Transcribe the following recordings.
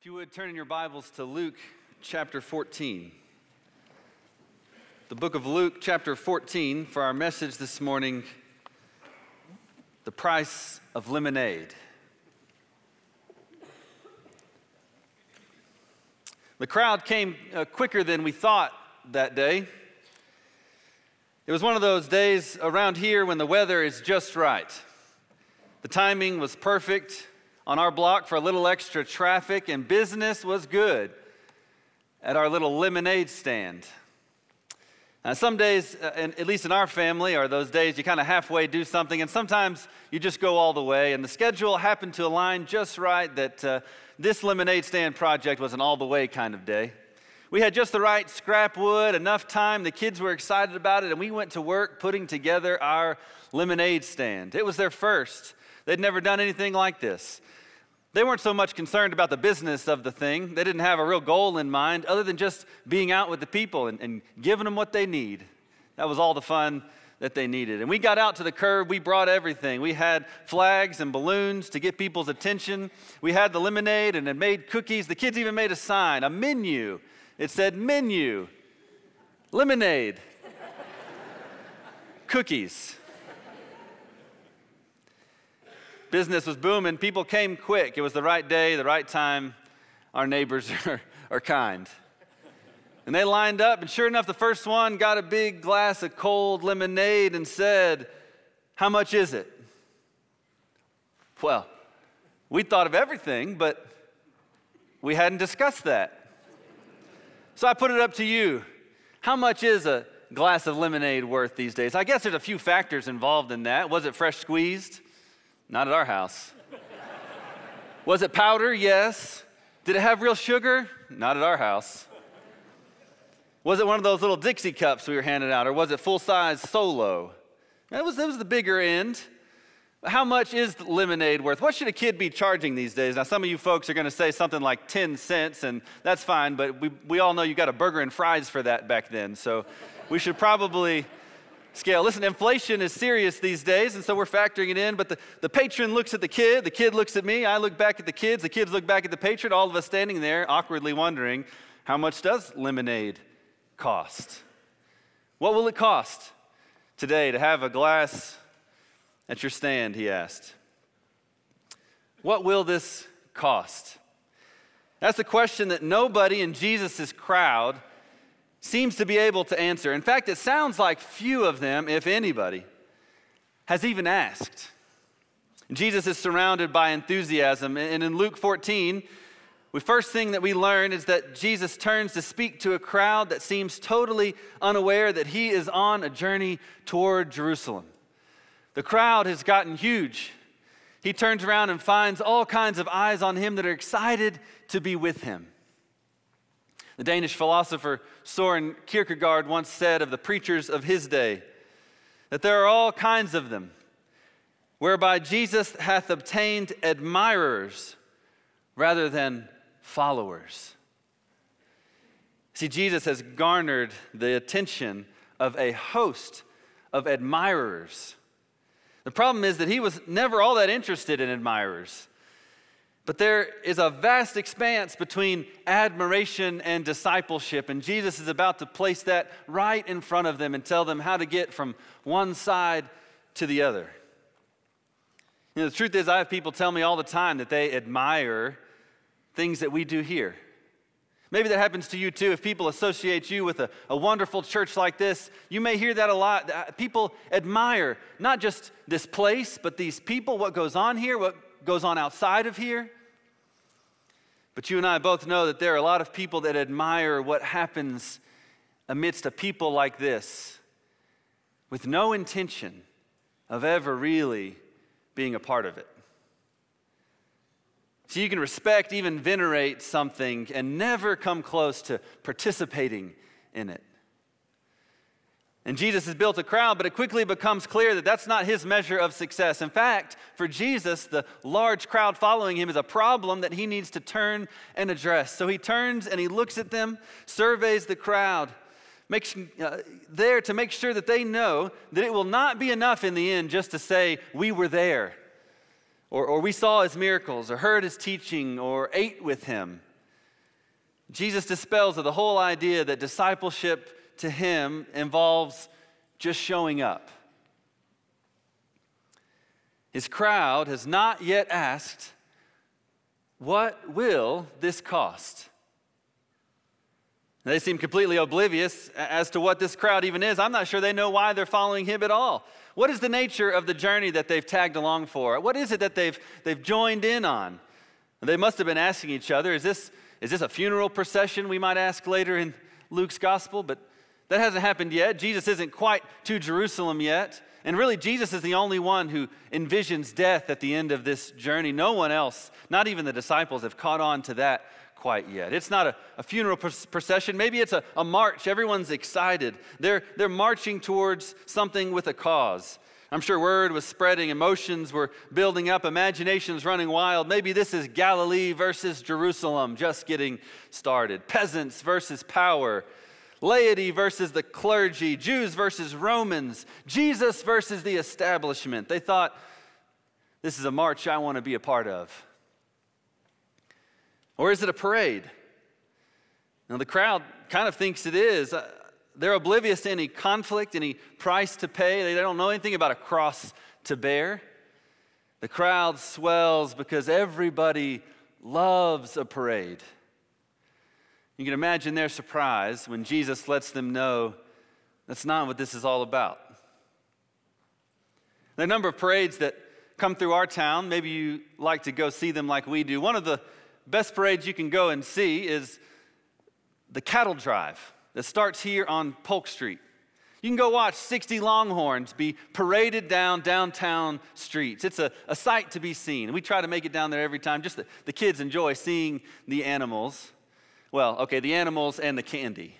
If you would turn in your Bibles to Luke chapter 14. The book of Luke chapter 14 for our message this morning The Price of Lemonade. The crowd came uh, quicker than we thought that day. It was one of those days around here when the weather is just right. The timing was perfect on our block for a little extra traffic, and business was good at our little lemonade stand. Now, some days, uh, at least in our family, are those days you kind of halfway do something, and sometimes you just go all the way. And the schedule happened to align just right that uh, this lemonade stand project was an all the way kind of day. We had just the right scrap wood, enough time, the kids were excited about it, and we went to work putting together our lemonade stand. It was their first. They'd never done anything like this. They weren't so much concerned about the business of the thing. They didn't have a real goal in mind other than just being out with the people and, and, giving them what they need. That was all the fun that they needed. And we got out to the curb, we brought everything. We had flags and balloons to get people's attention. We had the lemonade and had made cookies. The kids even made a sign, a menu. It said menu, lemonade, cookies business was booming. People came quick. It was the right day, the right time. Our neighbors are, are kind. And they lined up, and sure enough, the first one got a big glass of cold lemonade and said, How much is it? Well, we thought of everything, but we hadn't discussed that. So I put it up to you. How much is a glass of lemonade worth these days? I guess there's a few factors involved in that. Was it fresh squeezed? Not at our house. Was it powder? Yes. Did it have real sugar? Not at our house. Was it one of those little Dixie cups we were handing out, or was it full size solo? That was, that was the bigger end. How much is lemonade worth? What should a kid be charging these days? Now, some of you folks are going to say something like 10 cents, and that's fine, but we, we all know you got a burger and fries for that back then. So we should probably scale. Listen, inflation is serious these days, and so we're factoring it in. But the, the patron looks at the kid, the kid looks at me, I look back at the kids, the kids look back at the patron, all of us standing there awkwardly wondering how much does lemonade cost? What will it cost today to have a glass at your stand? He asked. What will this cost? That's the question that nobody in Jesus' crowd seems to be able to answer. In fact, it sounds like few of them, if anybody, has even asked. Jesus is surrounded by enthusiasm. And in Luke 14, the first thing that we learn is that Jesus turns to speak to a crowd that seems totally unaware that he is on a journey toward Jerusalem. The crowd has gotten huge. He turns around and finds all kinds of eyes on him that are excited to be with him. The Danish philosopher Soren Kierkegaard once said of the preachers of his day that there are all kinds of them, whereby Jesus hath obtained admirers rather than followers. See, Jesus has garnered the attention of a host of admirers. The problem is that he was never all that interested in admirers. But there is a vast expanse between admiration and discipleship, and Jesus is about to place that right in front of them and tell them how to get from one side to the other. You know, the truth is, I have people tell me all the time that they admire things that we do here. Maybe that happens to you too. If people associate you with a, a wonderful church like this, you may hear that a lot. Uh, people admire not just this place, but these people, what goes on here, what goes on outside of here. But you and I both know that there are a lot of people that admire what happens amidst a people like this with no intention of ever really being a part of it. So you can respect, even venerate something, and never come close to participating in it. And Jesus has built a crowd, but it quickly becomes clear that that's not his measure of success. In fact, for Jesus, the large crowd following him is a problem that he needs to turn and address. So he turns and he looks at them, surveys the crowd, makes uh, there to make sure that they know that it will not be enough in the end just to say, We were there, or, or we saw his miracles, or heard his teaching, or ate with him. Jesus dispels of the whole idea that discipleship to him involves just showing up. His crowd has not yet asked, What will this cost? They seem completely oblivious as to what this crowd even is. I'm not sure they know why they're following him at all. What is the nature of the journey that they've tagged along for? What is it that they've, they've joined in on? They must have been asking each other, is this, is this a funeral procession, we might ask later in Luke's gospel? But that hasn't happened yet. Jesus isn't quite to Jerusalem yet. And really, Jesus is the only one who envisions death at the end of this journey. No one else, not even the disciples, have caught on to that quite yet. It's not a, a funeral procession. Maybe it's a, a march. Everyone's excited. They're, they're marching towards something with a cause. I'm sure word was spreading, emotions were building up, imaginations running wild. Maybe this is Galilee versus Jerusalem just getting started. Peasants versus power, laity versus the clergy, Jews versus Romans, Jesus versus the establishment. They thought, this is a march I want to be a part of. Or is it a parade? Now, the crowd kind of thinks it is. Uh, they're oblivious to any conflict, any price to pay. They don't know anything about a cross to bear. The crowd swells because everybody loves a parade. You can imagine their surprise when Jesus lets them know that's not what this is all about. There are a number of parades that come through our town. Maybe you like to go see them like we do. One of the best parades you can go and see is the cattle drive that starts here on Polk Street. You can go watch 60 Longhorns be paraded down downtown streets. It's a, a sight to be seen. We try to make it down there every time. Just the, the kids enjoy seeing the animals. Well, okay, the animals and the candy.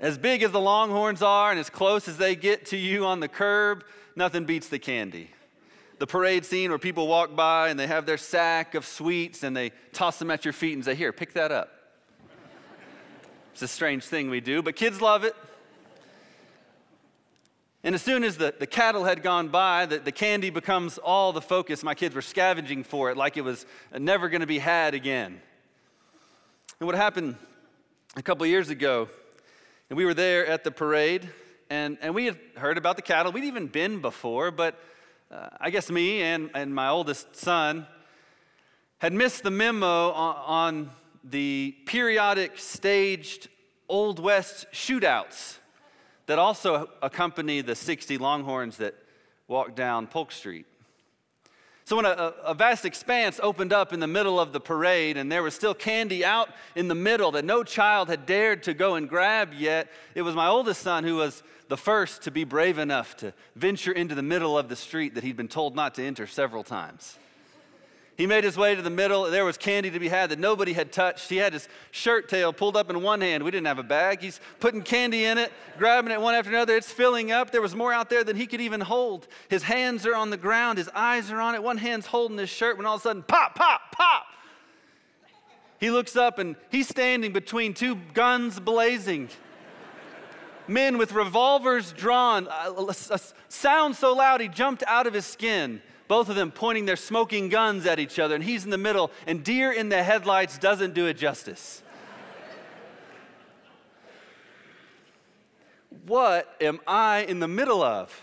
As big as the Longhorns are and as close as they get to you on the curb, nothing beats the candy the parade scene where people walk by and they have their sack of sweets and they toss them at your feet and say, Here, pick that up. it's a strange thing we do, but kids love it. And as soon as the, the cattle had gone by, the, the candy becomes all the focus. My kids were scavenging for it like it was never going to be had again. And what happened a couple years ago, and we were there at the parade, and, and we had heard about the cattle. We'd even been before, but uh, I guess me and, and my oldest son had missed the memo on, on the periodic staged Old West shootouts that also accompany the 60 Longhorns that walk down Polk Street. So, when a, a, vast expanse opened up in the middle of the parade and there was still candy out in the middle that no child had dared to go and grab yet, it was my oldest son who was the first to be brave enough to venture into the middle of the street that he'd been told not to enter several times. He made his way to the middle. There was candy to be had that nobody had touched. He had his shirt tail pulled up in one hand. We didn't have a bag. He's putting candy in it, grabbing it one after another. It's filling up. There was more out there than he could even hold. His hands are on the ground, his eyes are on it. One hand's holding his shirt when all of a sudden, pop, pop, pop. He looks up and he's standing between two guns blazing men with revolvers drawn, a sound so loud he jumped out of his skin. Both of them pointing their smoking guns at each other, and he's in the middle, and deer in the headlights doesn't do it justice. what am I in the middle of?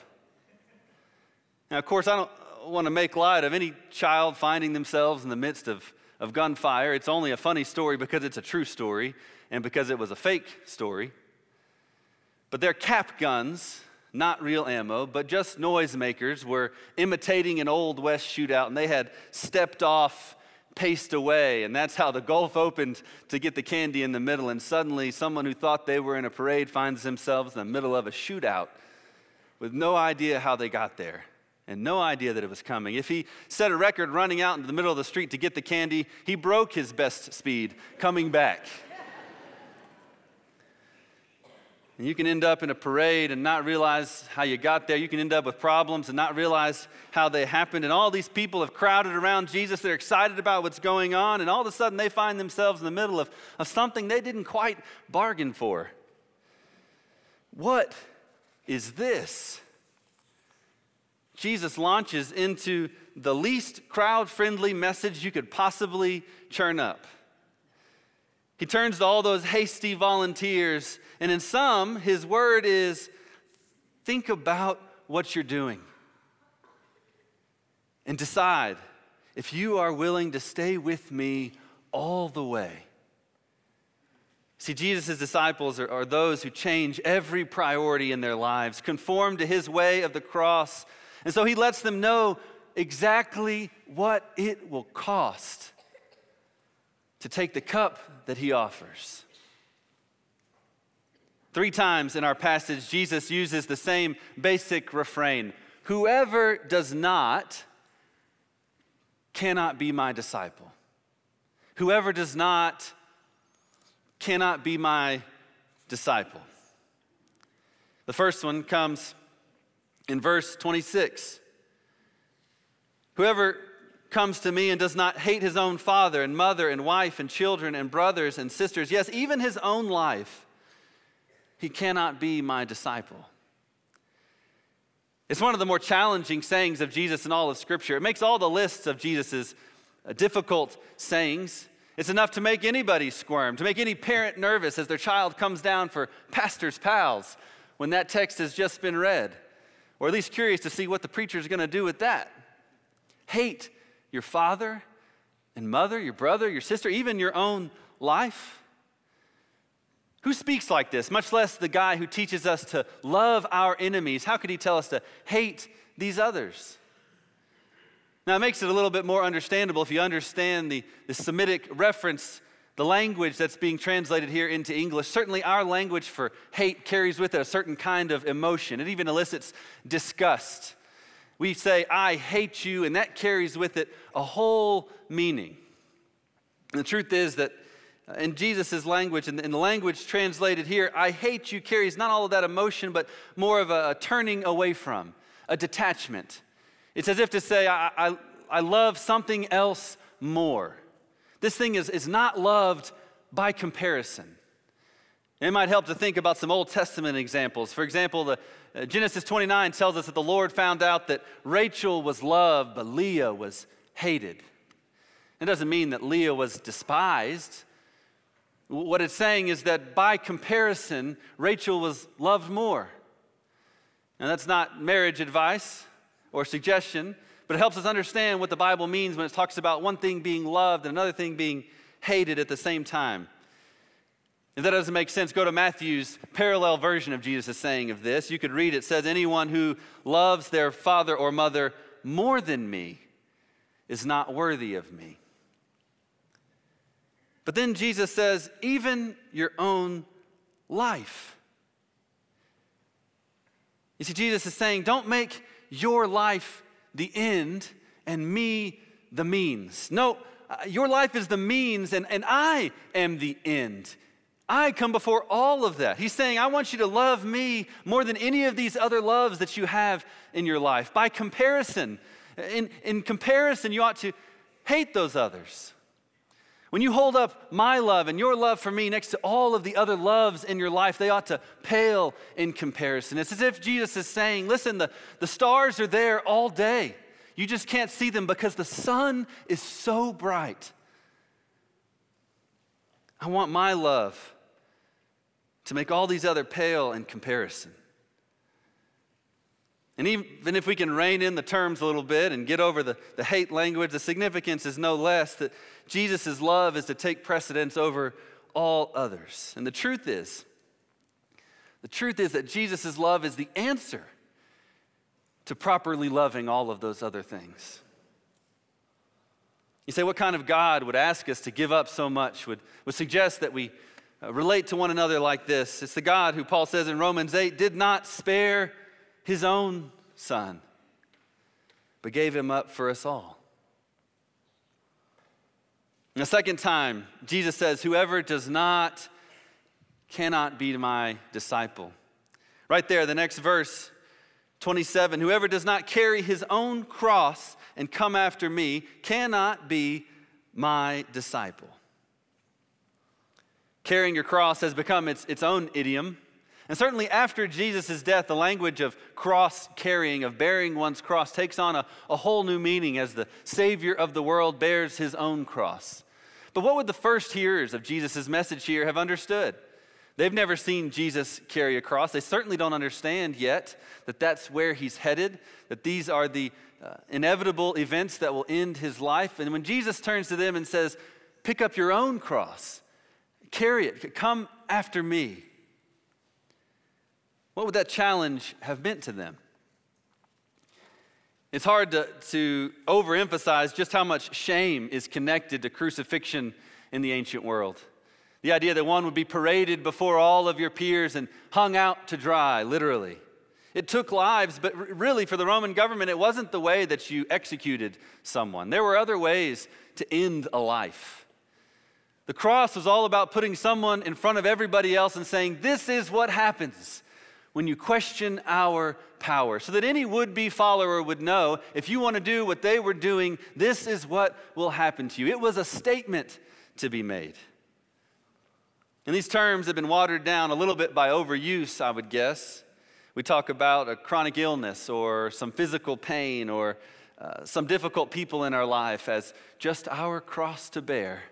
Now, of course, I don't want to make light of any child finding themselves in the midst of, of gunfire. It's only a funny story because it's a true story and because it was a fake story. But their cap guns, not real ammo, but just noisemakers, were imitating an Old West shootout, and they had stepped off, paced away, and that's how the Gulf opened to get the candy in the middle. And suddenly, someone who thought they were in a parade finds themselves in the middle of a shootout with no idea how they got there and no idea that it was coming. If he set a record running out into the middle of the street to get the candy, he broke his best speed coming back. And you can end up in a parade and not realize how you got there. You can end up with problems and not realize how they happened. And all these people have crowded around Jesus. They're excited about what's going on. And all of a sudden, they find themselves in the middle of, of something they didn't quite bargain for. What is this? Jesus launches into the least crowd friendly message you could possibly churn up. He turns to all those hasty volunteers, and in sum, his word is think about what you're doing and decide if you are willing to stay with me all the way. See, Jesus' disciples are, are, those who change every priority in their lives, conform to his way of the cross. And so he lets them know exactly what it will cost to take the cup that he offers. Three times in our passage, Jesus uses the same basic refrain Whoever does not cannot be my disciple. Whoever does not cannot be my disciple. The first one comes in verse 26. Whoever comes to me and does not hate his own father and mother and wife and children and brothers and sisters, yes, even his own life, he cannot be my disciple. It's one of the more challenging sayings of Jesus in all of Scripture. It makes all the lists of Jesus' uh, difficult sayings. It's enough to make anybody squirm, to make any parent nervous as their child comes down for pastor's pals when that text has just been read, or at least curious to see what the preacher is going to do with that. Hate your father and mother, your brother, your sister, even your own life? Who speaks like this, much less the guy who teaches us to love our enemies? How could he tell us to hate these others? Now, it makes it a little bit more understandable if you understand the, the Semitic reference, the language that's being translated here into English. Certainly, our language for hate carries with it a certain kind of emotion, it even elicits disgust. We say, I hate you, and that carries with it a whole meaning. And the truth is that uh, in Jesus' language, in the language translated here, I hate you carries not all of that emotion, but more of a, a turning away from, a detachment. It's as if to say, I, I, I love something else more. This thing is, is not loved by comparison. It might help to think about some Old Testament examples. For example, the, Uh, Genesis 29 tells us that the Lord found out that Rachel was loved, but Leah was hated. It doesn't mean that Leah was despised. What it's saying is that by comparison, Rachel was loved more. Now, that's not marriage advice or suggestion, but it helps us understand what the Bible means when it talks about one thing being loved and another thing being hated at the same time. If that doesn't make sense, go to Matthew's parallel version of Jesus' saying of this. You could read it. says, Anyone who loves their father or mother more than me is not worthy of me. But then Jesus says, even your own life. You see, Jesus is saying, don't make your life the end and me the means. No, uh, your life is the means and, and I am the end. I come before all of that. He's saying, I want you to love me more than any of these other loves that you have in your life. By comparison, in, in comparison, you ought to hate those others. When you hold up my love and your love for me next to all of the other loves in your life, they ought to pale in comparison. It's as if Jesus is saying, Listen, the, the stars are there all day. You just can't see them because the sun is so bright. I want my love to make all these other pale in comparison. And even if we can rein in the terms a little bit and get over the, the hate language, the significance is no less that Jesus' love is to take precedence over all others. And the truth is, the truth is that Jesus' love is the answer to properly loving all of those other things. You say, what kind of God would ask us to give up so much, would, would suggest that we Uh, relate to one another like this. It's the God who Paul says in Romans 8 did not spare his own son, but gave him up for us all. And the second time, Jesus says, Whoever does not cannot be my disciple. Right there, the next verse, 27 Whoever does not carry his own cross and come after me cannot be my disciple. Carrying your cross has become its, its own idiom. And certainly after Jesus' death, the language of cross carrying, of bearing one's cross, takes on a, a whole new meaning as the Savior of the world bears his own cross. But what would the first hearers of Jesus' message here have understood? They've never seen Jesus carry a cross. They certainly don't understand yet that that's where he's headed, that these are the uh, inevitable events that will end his life. And when Jesus turns to them and says, Pick up your own cross, carry it, come after me, what would that challenge have meant to them? It's hard to, to overemphasize just how much shame is connected to crucifixion in the ancient world. The idea that one would be paraded before all of your peers and hung out to dry, literally. It took lives, but really for the Roman government, it wasn't the way that you executed someone. There were other ways to end a life. The cross was all about putting someone in front of everybody else and saying, This is what happens when you question our power, so that any would be follower would know if you want to do what they were doing, this is what will happen to you. It was a statement to be made. And these terms have been watered down a little bit by overuse, I would guess. We talk about a chronic illness or some physical pain or uh, some difficult people in our life as just our cross to bear.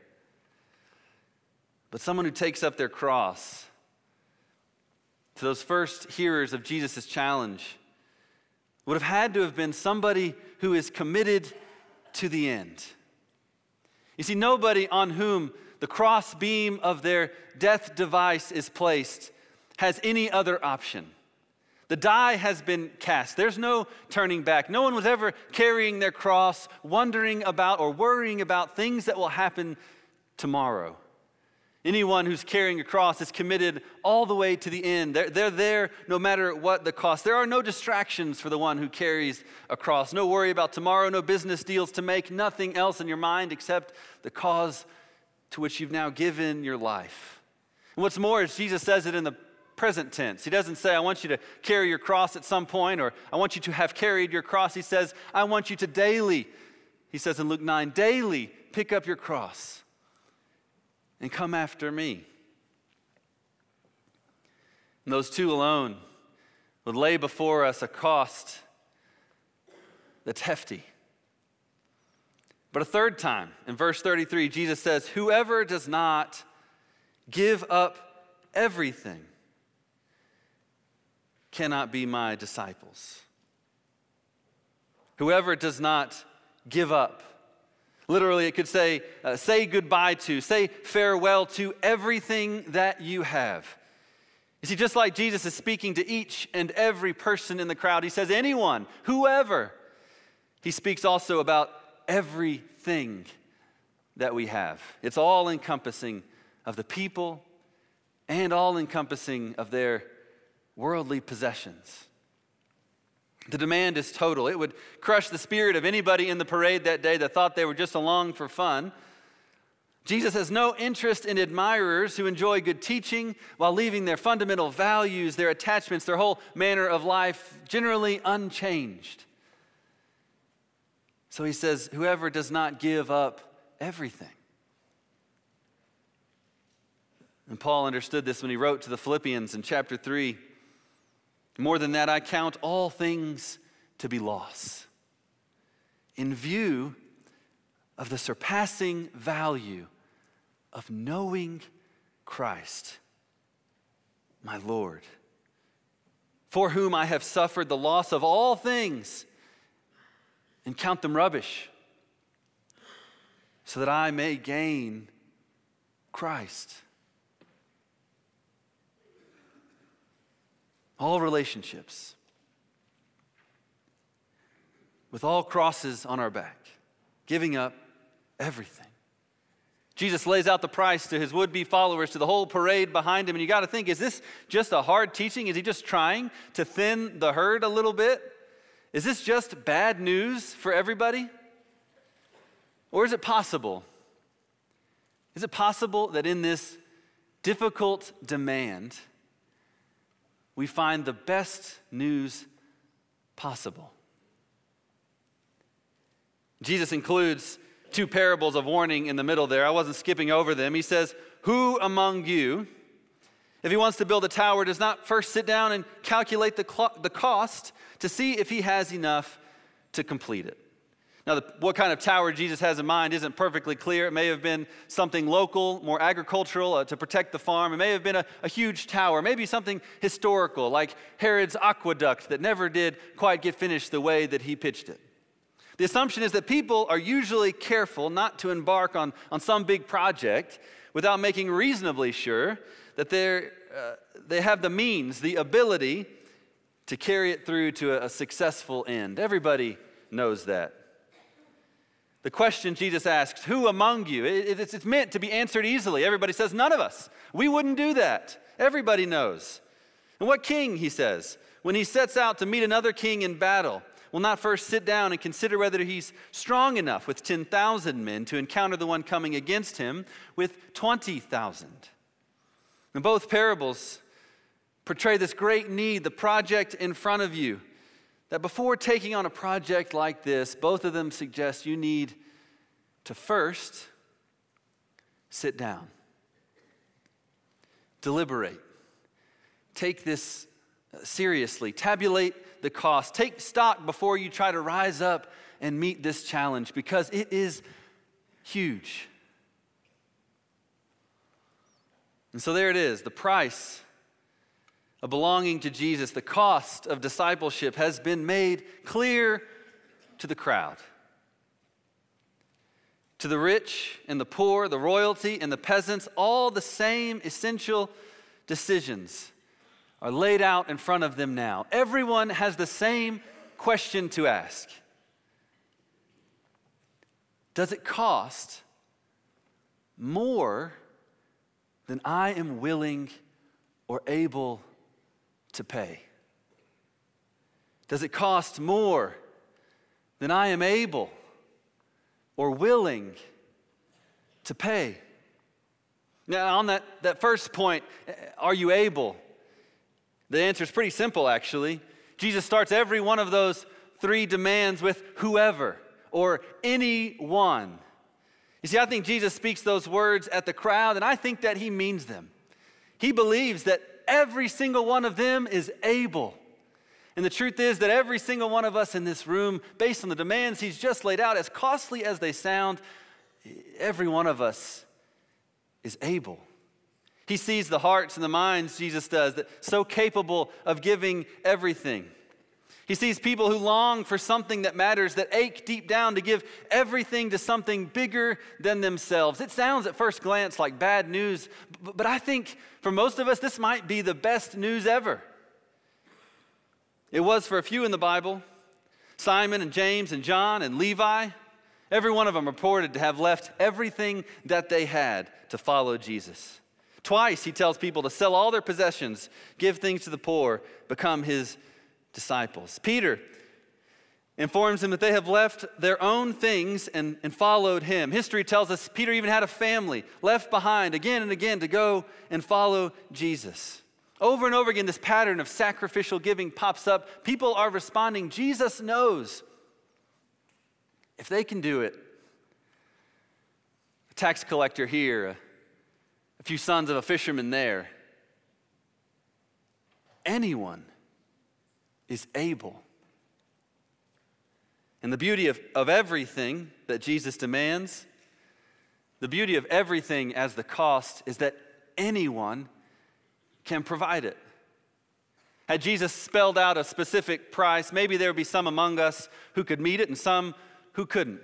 But someone who takes up their cross, to those first hearers of Jesus' challenge, would have had to have been somebody who is committed to the end. You see, nobody on whom the cross beam of their death device is placed has any other option. The die has been cast. There's no turning back. No one was ever carrying their cross, wondering about or worrying about things that will happen tomorrow. Anyone who's carrying a cross is committed all the way to the end. They're, they're there no matter what the cost. There are no distractions for the one who carries a cross. No worry about tomorrow, no business deals to make, nothing else in your mind except the cause to which you've now given your life. And what's more is Jesus says it in the present tense. He doesn't say, I want you to carry your cross at some point, or I want you to have carried your cross. He says, I want you to daily, he says in Luke 9, daily pick up your cross and come after me. And those two alone would lay before us a cost that's hefty. But a third time, in verse 33, Jesus says, Whoever does not give up everything cannot be my disciples. Whoever does not give up, literally, it could say, uh, say goodbye to, say farewell to everything that you have. You see, just like Jesus is speaking to each and every person in the crowd, he says, anyone, whoever. He speaks also about everything that we have. It's all encompassing of the people and all encompassing of their worldly possessions. The demand is total. It would crush the spirit of anybody in the parade that day that thought they were just along for fun. Jesus has no interest in admirers who enjoy good teaching while leaving their fundamental values, their attachments, their whole manner of life generally unchanged. So he says, Whoever does not give up everything. And Paul understood this when he wrote to the Philippians in chapter 3 More than that, I count all things to be loss in view of the surpassing value of knowing Christ, my Lord, for whom I have suffered the loss of all things and count them rubbish so that I may gain Christ. All relationships, with all crosses on our back, giving up everything. Jesus lays out the price to his would be followers, to the whole parade behind him. And you got to think is this just a hard teaching? Is he just trying to thin the herd a little bit? Is this just bad news for everybody? Or is it possible? Is it possible that in this difficult demand, we find the best news possible? Jesus includes two parables of warning in the middle there. I wasn't skipping over them. He says, Who among you, if he wants to build a tower, does not first sit down and calculate the, the cost to see if he has enough to complete it. Now, the, what kind of tower Jesus has in mind isn't perfectly clear. It may have been something local, more agricultural, uh, to protect the farm. It may have been a, a huge tower, maybe something historical, like Herod's aqueduct that never did quite get finished the way that he pitched it. The assumption is that people are usually careful not to embark on, on some big project without making reasonably sure that they're, uh, they have the means, the ability to carry it through to a, a successful end. Everybody knows that. The question Jesus asks, Who among you? It, it's, it's meant to be answered easily. Everybody says, None of us. We wouldn't do that. Everybody knows. And what king, he says, when he sets out to meet another king in battle, will not first sit down and consider whether he's strong enough with 10,000 men to encounter the one coming against him with 20,000? And both parables portray this great need, the project in front of you that before taking on a project like this, both of them suggest you need to first sit down, deliberate, take this seriously, tabulate the cost, take stock before you try to rise up and meet this challenge because it is huge. And so there it is the price of belonging to Jesus, the cost of discipleship has been made clear to the crowd. To the rich and the poor, the royalty and the peasants, all the same essential decisions are laid out in front of them now. Everyone has the same question to ask Does it cost more than I am willing or able to pay? Does it cost more than I am able or willing to pay? Now, on that, that first point, uh, are you able? The answer is pretty simple, actually. Jesus starts every one of those three demands with whoever or anyone. You see, I think Jesus speaks those words at the crowd, and I think that he means them. He believes that every single one of them is able. And the truth is that every single one of us in this room, based on the demands he's just laid out, as costly as they sound, every one of us is able. He sees the hearts and the minds, Jesus does, that so capable of giving everything. He sees people who long for something that matters, that ache deep down to give everything to something bigger than themselves. It sounds at first glance like bad news, but I think for most of us, this might be the best news ever. It was for a few in the Bible Simon and James and John and Levi. Every one of them reported to have left everything that they had to follow Jesus. Twice he tells people to sell all their possessions, give things to the poor, become his disciples. Peter informs them that they have left their own things and, and followed him. History tells us Peter even had a family left behind again and again to go and follow Jesus. Over and over again, this pattern of sacrificial giving pops up. People are responding. Jesus knows if they can do it. A tax collector here, a, a few sons of a fisherman there. Anyone is able. And the beauty of, of everything that Jesus demands, the beauty of everything as the cost, is that anyone can provide it. Had Jesus spelled out a specific price, maybe there would be some among us who could meet it and some who couldn't.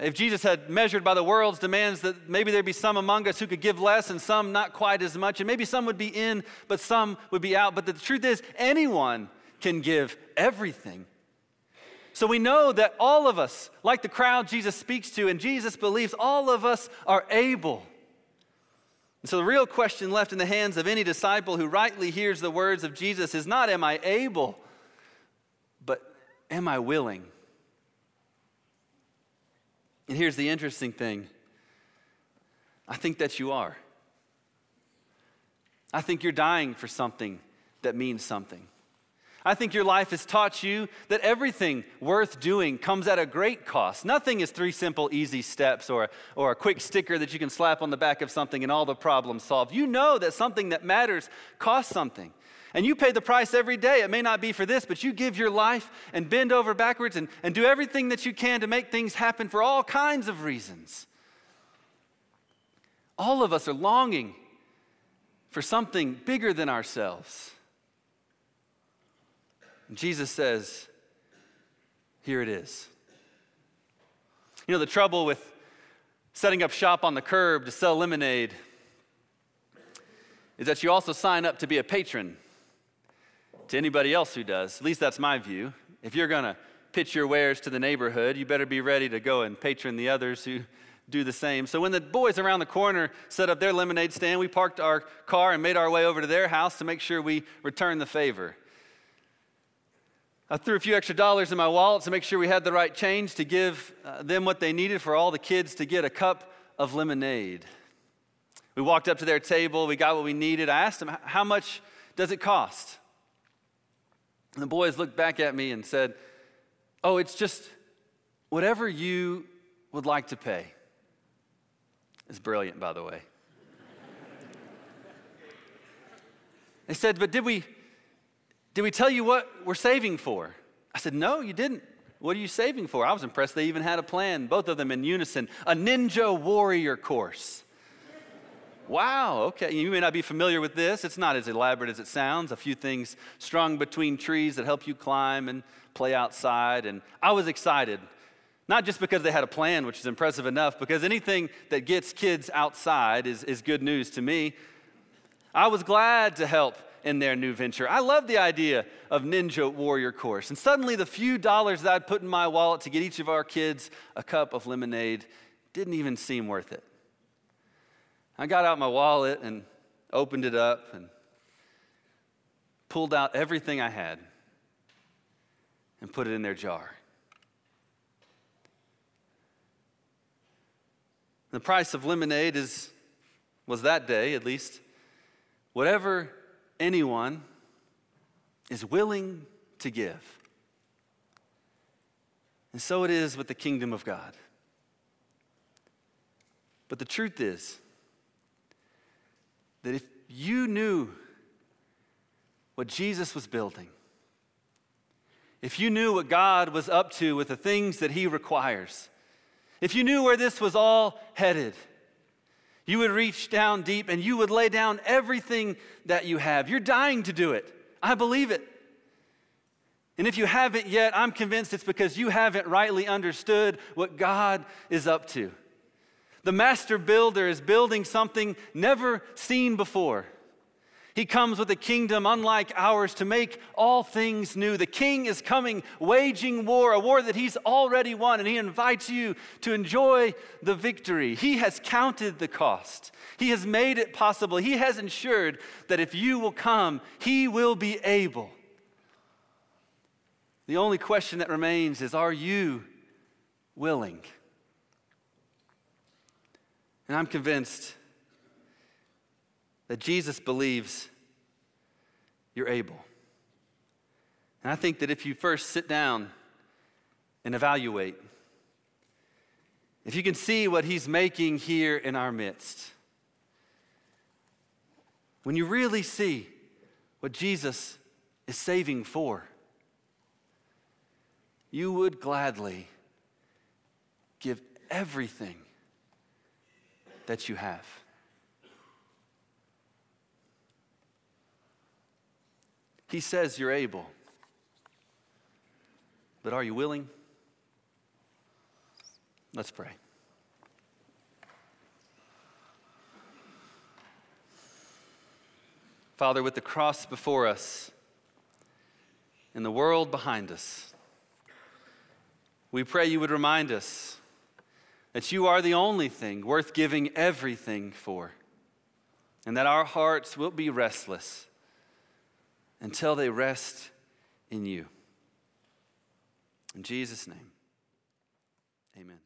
If Jesus had measured by the world's demands, that maybe there'd be some among us who could give less and some not quite as much, and maybe some would be in, but some would be out. But the truth is, anyone can give everything. So we know that all of us, like the crowd Jesus speaks to, and Jesus believes all of us are able. And so the real question left in the hands of any disciple who rightly hears the words of Jesus is not, Am I able? but Am I willing? And here's the interesting thing I think that you are. I think you're dying for something that means something. I think your life has taught you that everything worth doing comes at a great cost. Nothing is three simple, easy steps or, or a quick sticker that you can slap on the back of something and all the problems solved. You know that something that matters costs something. And you pay the price every day. It may not be for this, but you give your life and bend over backwards and, and do everything that you can to make things happen for all kinds of reasons. All of us are longing for something bigger than ourselves. And Jesus says, Here it is. You know, the trouble with setting up shop on the curb to sell lemonade is that you also sign up to be a patron to anybody else who does. At least that's my view. If you're going to pitch your wares to the neighborhood, you better be ready to go and patron the others who do the same. So when the boys around the corner set up their lemonade stand, we parked our car and made our way over to their house to make sure we returned the favor. I threw a few extra dollars in my wallet to make sure we had the right change to give uh, them what they needed for all the kids to get a cup of lemonade. We walked up to their table, we got what we needed. I asked them, How much does it cost? And the boys looked back at me and said, Oh, it's just whatever you would like to pay. It's brilliant, by the way. they said, But did we, did we tell you what we're saving for? I said, No, you didn't. What are you saving for? I was impressed they even had a plan, both of them in unison a ninja warrior course. Wow, okay. You may not be familiar with this. It's not as elaborate as it sounds. A few things strung between trees that help you climb and play outside. And I was excited, not just because they had a plan, which is impressive enough, because anything that gets kids outside is, is good news to me. I was glad to help in their new venture. I love the idea of Ninja Warrior Course. And suddenly, the few dollars that I'd put in my wallet to get each of our kids a cup of lemonade didn't even seem worth it. I got out my wallet and opened it up and pulled out everything I had and put it in their jar. The price of lemonade is, was that day at least, whatever anyone is willing to give. And so it is with the kingdom of God. But the truth is, that if you knew what Jesus was building, if you knew what God was up to with the things that He requires, if you knew where this was all headed, you would reach down deep and you would lay down everything that you have. You're dying to do it. I believe it. And if you haven't yet, I'm convinced it's because you haven't rightly understood what God is up to. The master builder is building something never seen before. He comes with a kingdom unlike ours to make all things new. The king is coming, waging war, a war that he's already won, and he invites you to enjoy the victory. He has counted the cost, he has made it possible. He has ensured that if you will come, he will be able. The only question that remains is are you willing? And I'm convinced that Jesus believes you're able. And I think that if you first sit down and evaluate, if you can see what he's making here in our midst, when you really see what Jesus is saving for, you would gladly give everything that you have. He says you're able. But are you willing? Let's pray. Father, with the cross before us and the world behind us, we pray you would remind us that you are the only thing worth giving everything for, and that our hearts will be restless until they rest in you. In Jesus' name, amen.